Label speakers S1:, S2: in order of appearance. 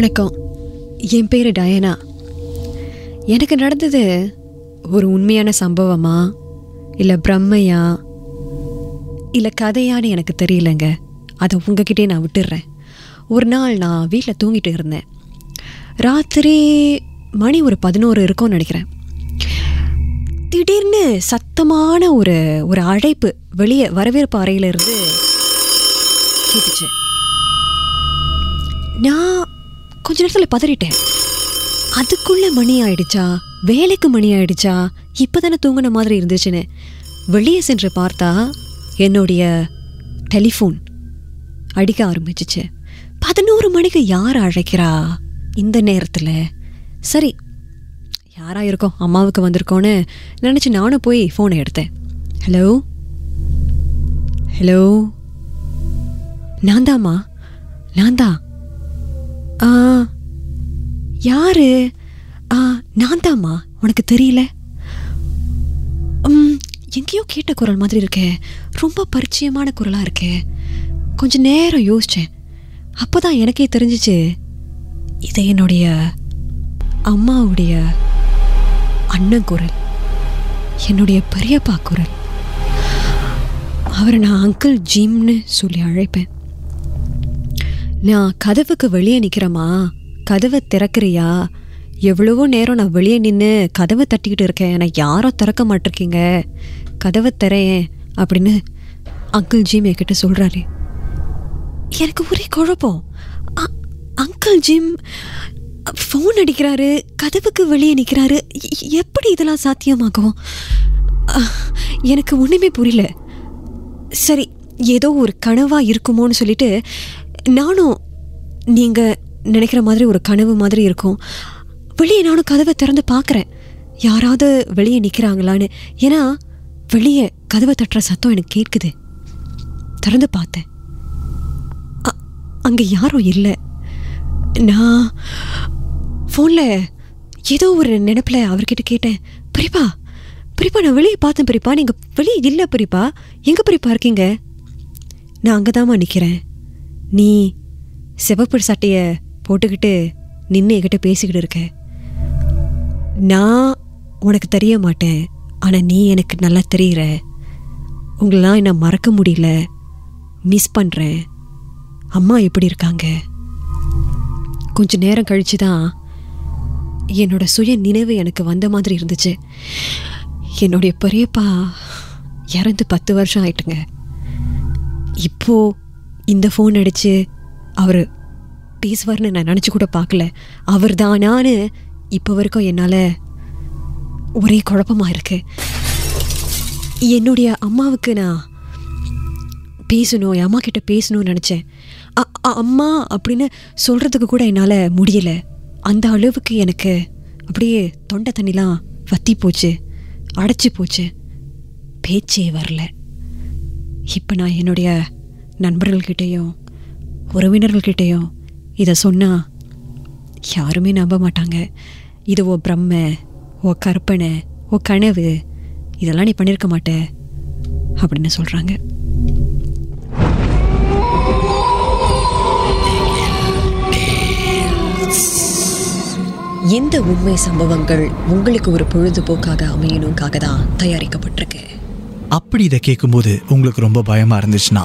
S1: வணக்கம். என் பேர் டயனா. எனக்கு நடந்தது ஒரு உண்மையான சம்பவமா? இல்லை பிரம்மையா? இல்லை கதையான்னு எனக்கு தெரியலங்க. அதை உங்ககிட்டே நான் விட்டுடுறேன் ஒரு நாள் நான் வீட்டில் தூங்கிட்டு இருந்தேன். ராத்திரி மணி ஒரு பதினோரு இருக்கும்னு நினைக்கிறேன். திடீர்னு சத்தமான ஒரு ஒரு அழைப்பு வெளியே வரவேற்பு அறையிலிருந்து கேட்டுச்சு. நான் கொஞ்ச நேரத்தில் பதறிட்டேன். அதுக்குள்ள மணி ஆயிடுச்சா? வேலைக்கு மணி ஆயிடுச்சா? இப்பதானே தூங்கின மாதிரி இருந்துச்சுன்னு. வெளியே சென்று பார்த்தா என்னுடைய டெலிஃபோன் அடிக்க ஆரம்பிச்சிச்சு. பதினோரு மணிக்கு யார் அழைக்கிறா இந்த நேரத்தில்? சரி யாராக இருக்கோம்? அம்மாவுக்கு வந்திருக்கோன்னு நினச்சி நானும் போய் ஃபோனை எடுத்தேன். ஹலோ ஹலோ நான் தாம்மா? நான் தான். யாரு? ஆ நான் தாம்மா உனக்கு தெரியல? எங்கேயோ கேட்ட குரல் மாதிரி இருக்கே. ரொம்ப பரிச்சயமான குரலாக இருக்கே. கொஞ்ச நேரம் யோசித்தேன் அப்போ தான் எனக்கே தெரிஞ்சிச்சு. இது என்னுடைய அம்மாவுடைய அண்ணன் குரல். என்னுடைய பெரியப்பா குரல். அவரை நான் அங்கிள் ஜிம்னு சொல்லி அழைப்பேன். நான் கதவுக்கு வெளியே நிற்கிறேம்மா கதவை திறக்கிறியா? எவ்வளவோ நேரம் நான் வெளியே நின்று கதவை தட்டிக்கிட்டு இருக்கேன். ஆனால் யாரும் திறக்க மாட்டிருக்கீங்க. கதவை திறேன் அப்படின்னு அங்கிள் ஜிம் என்கிட்ட சொல்கிறாரு எனக்கு ஒரே குழப்பம். அ- அங்கிள் ஜிம் ஃபோன் அடிக்கிறாரு கதவுக்கு வெளியே நிற்கிறாரு எப்படி இதெல்லாம் சாத்தியமாகும்? எனக்கு ஒன்றுமே புரியல. சரி ஏதோ ஒரு கனவாக இருக்குமோன்னு சொல்லிட்டு நானும் நீங்கள் நினைக்கிற மாதிரி ஒரு கனவு மாதிரி இருக்கும். வெளியே நானும் கதவை திறந்து பார்க்குறேன். யாராவது வெளியே நிற்கிறாங்களான்னு ஏன்னா வெளியே கதவை தட்டுற சத்தம் எனக்கு கேட்குது. திறந்து பார்த்தேன். அ- யாரும் இல்லை. நான் ஃபோனில் ஏதோ ஒரு நினப்பில் அவர்கிட்ட கேட்டேன். பிரிப்பா பிரிப்பா நான் வெளியே பார்த்தேன் பிரிப்பா. நீங்கள் வெளியே இல்லை பிரிப்பா. எங்கே பிரிப்பா இருக்கீங்க? நான் அங்கே தாம்மா நிற்கிறேன் நீ சிவப்பு சட்டையை போட்டுக்கிட்டு நின்று என்கிட்ட பேசிக்கிட்டு இருக்க. நான் உனக்கு தெரிய மாட்டேன் ஆனால் நீ எனக்கு நல்லா தெரியுற. உங்களெலாம் என்னை மறக்க முடியல மிஸ் பண்ணுறேன் அம்மா எப்படி இருக்காங்க? கொஞ்ச நேரம் கழித்து தான் என்னோட சுய நினைவு எனக்கு வந்த மாதிரி இருந்துச்சு. என்னுடைய பெரியப்பா இறந்து பத்து வருஷம் ஆயிட்டுங்க. இப்போது இந்த ஃபோன் அடித்து அவர் பேசுவார்னு நான் நினச்சி கூட பார்க்கல. அவர் தானான்னு இப்போ வரைக்கும் என்னால் ஒரே குழப்பமா இருக்குது என்னுடைய அம்மாவுக்கு நான் பேசணும் என் அம்மா கிட்ட பேசணும்னு நினச்சேன். அ- அம்மா அப்படின்னு சொல்கிறதுக்கு கூட என்னால் முடியலை. அந்த அளவுக்கு எனக்கு அப்படியே தொண்டை தண்ணிலாம் வத்தி போச்சு அடைச்சி போச்சு. பேச்சே வரல. இப்போ நான் என்னுடைய நண்பர்கள்கிட்டேயும் உறவினர்கள்கிட்டேயும் இதை சொன்னால் யாருமே நம்ப மாட்டாங்க. இது ஓ பிரம்ம ஓ கற்பனை ஓ கனவு இதெல்லாம் நீ பண்ணியிருக்க மாட்ட அப்படின்னு சொல்கிறாங்க இந்த உண்மை சம்பவங்கள் உங்களுக்கு ஒரு பொழுதுபோக்காக அமையணுக்காக தான் தயாரிக்கப்பட்டிருக்கு.
S2: அப்படி இதை கேட்கும்போது உங்களுக்கு ரொம்ப பயமா இருந்துச்சுன்னா